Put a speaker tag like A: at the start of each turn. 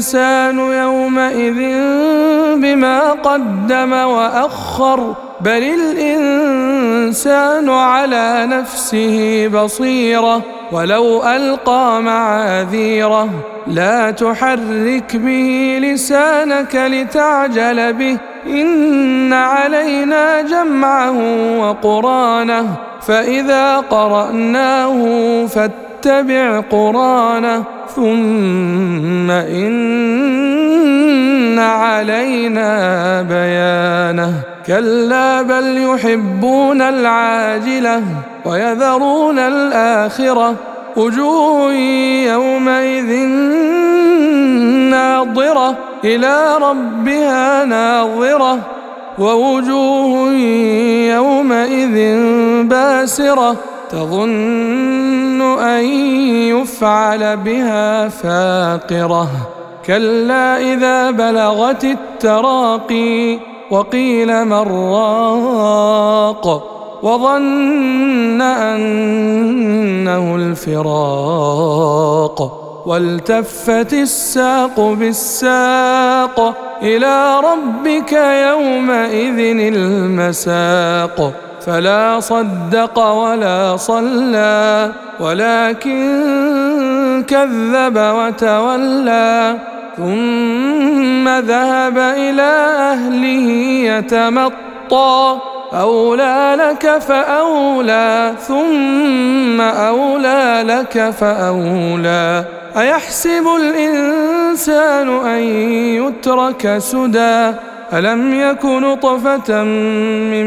A: الإنسان يومئذ بما قدم وأخر بل الإنسان على نفسه بصيرة ولو ألقى معاذيره. لا تحرك به لسانك لتعجل به إن علينا جمعه وقرانه. فإذا قرأناه فاتبع قرانه. ثم ان علينا بيانه كلا بل يحبون العاجله ويذرون الاخره وجوه يومئذ ناظره إلى ربها ناظره ووجوه يومئذ باسره تظن ان يفعل بها فاقره كلا اذا بلغت التراقي وقيل من راق وظن انه الفراق والتفت الساق بالساق إلى ربك يومئذ المساق فلا صدق ولا صلى ولكن كذب وتولى ثم ذهب إلى أهله يتمطى أولى لك فأولى ثم أولى لك فأولى. أيحسب الإنسان أن يترك سدى؟ ألم يك نطفة من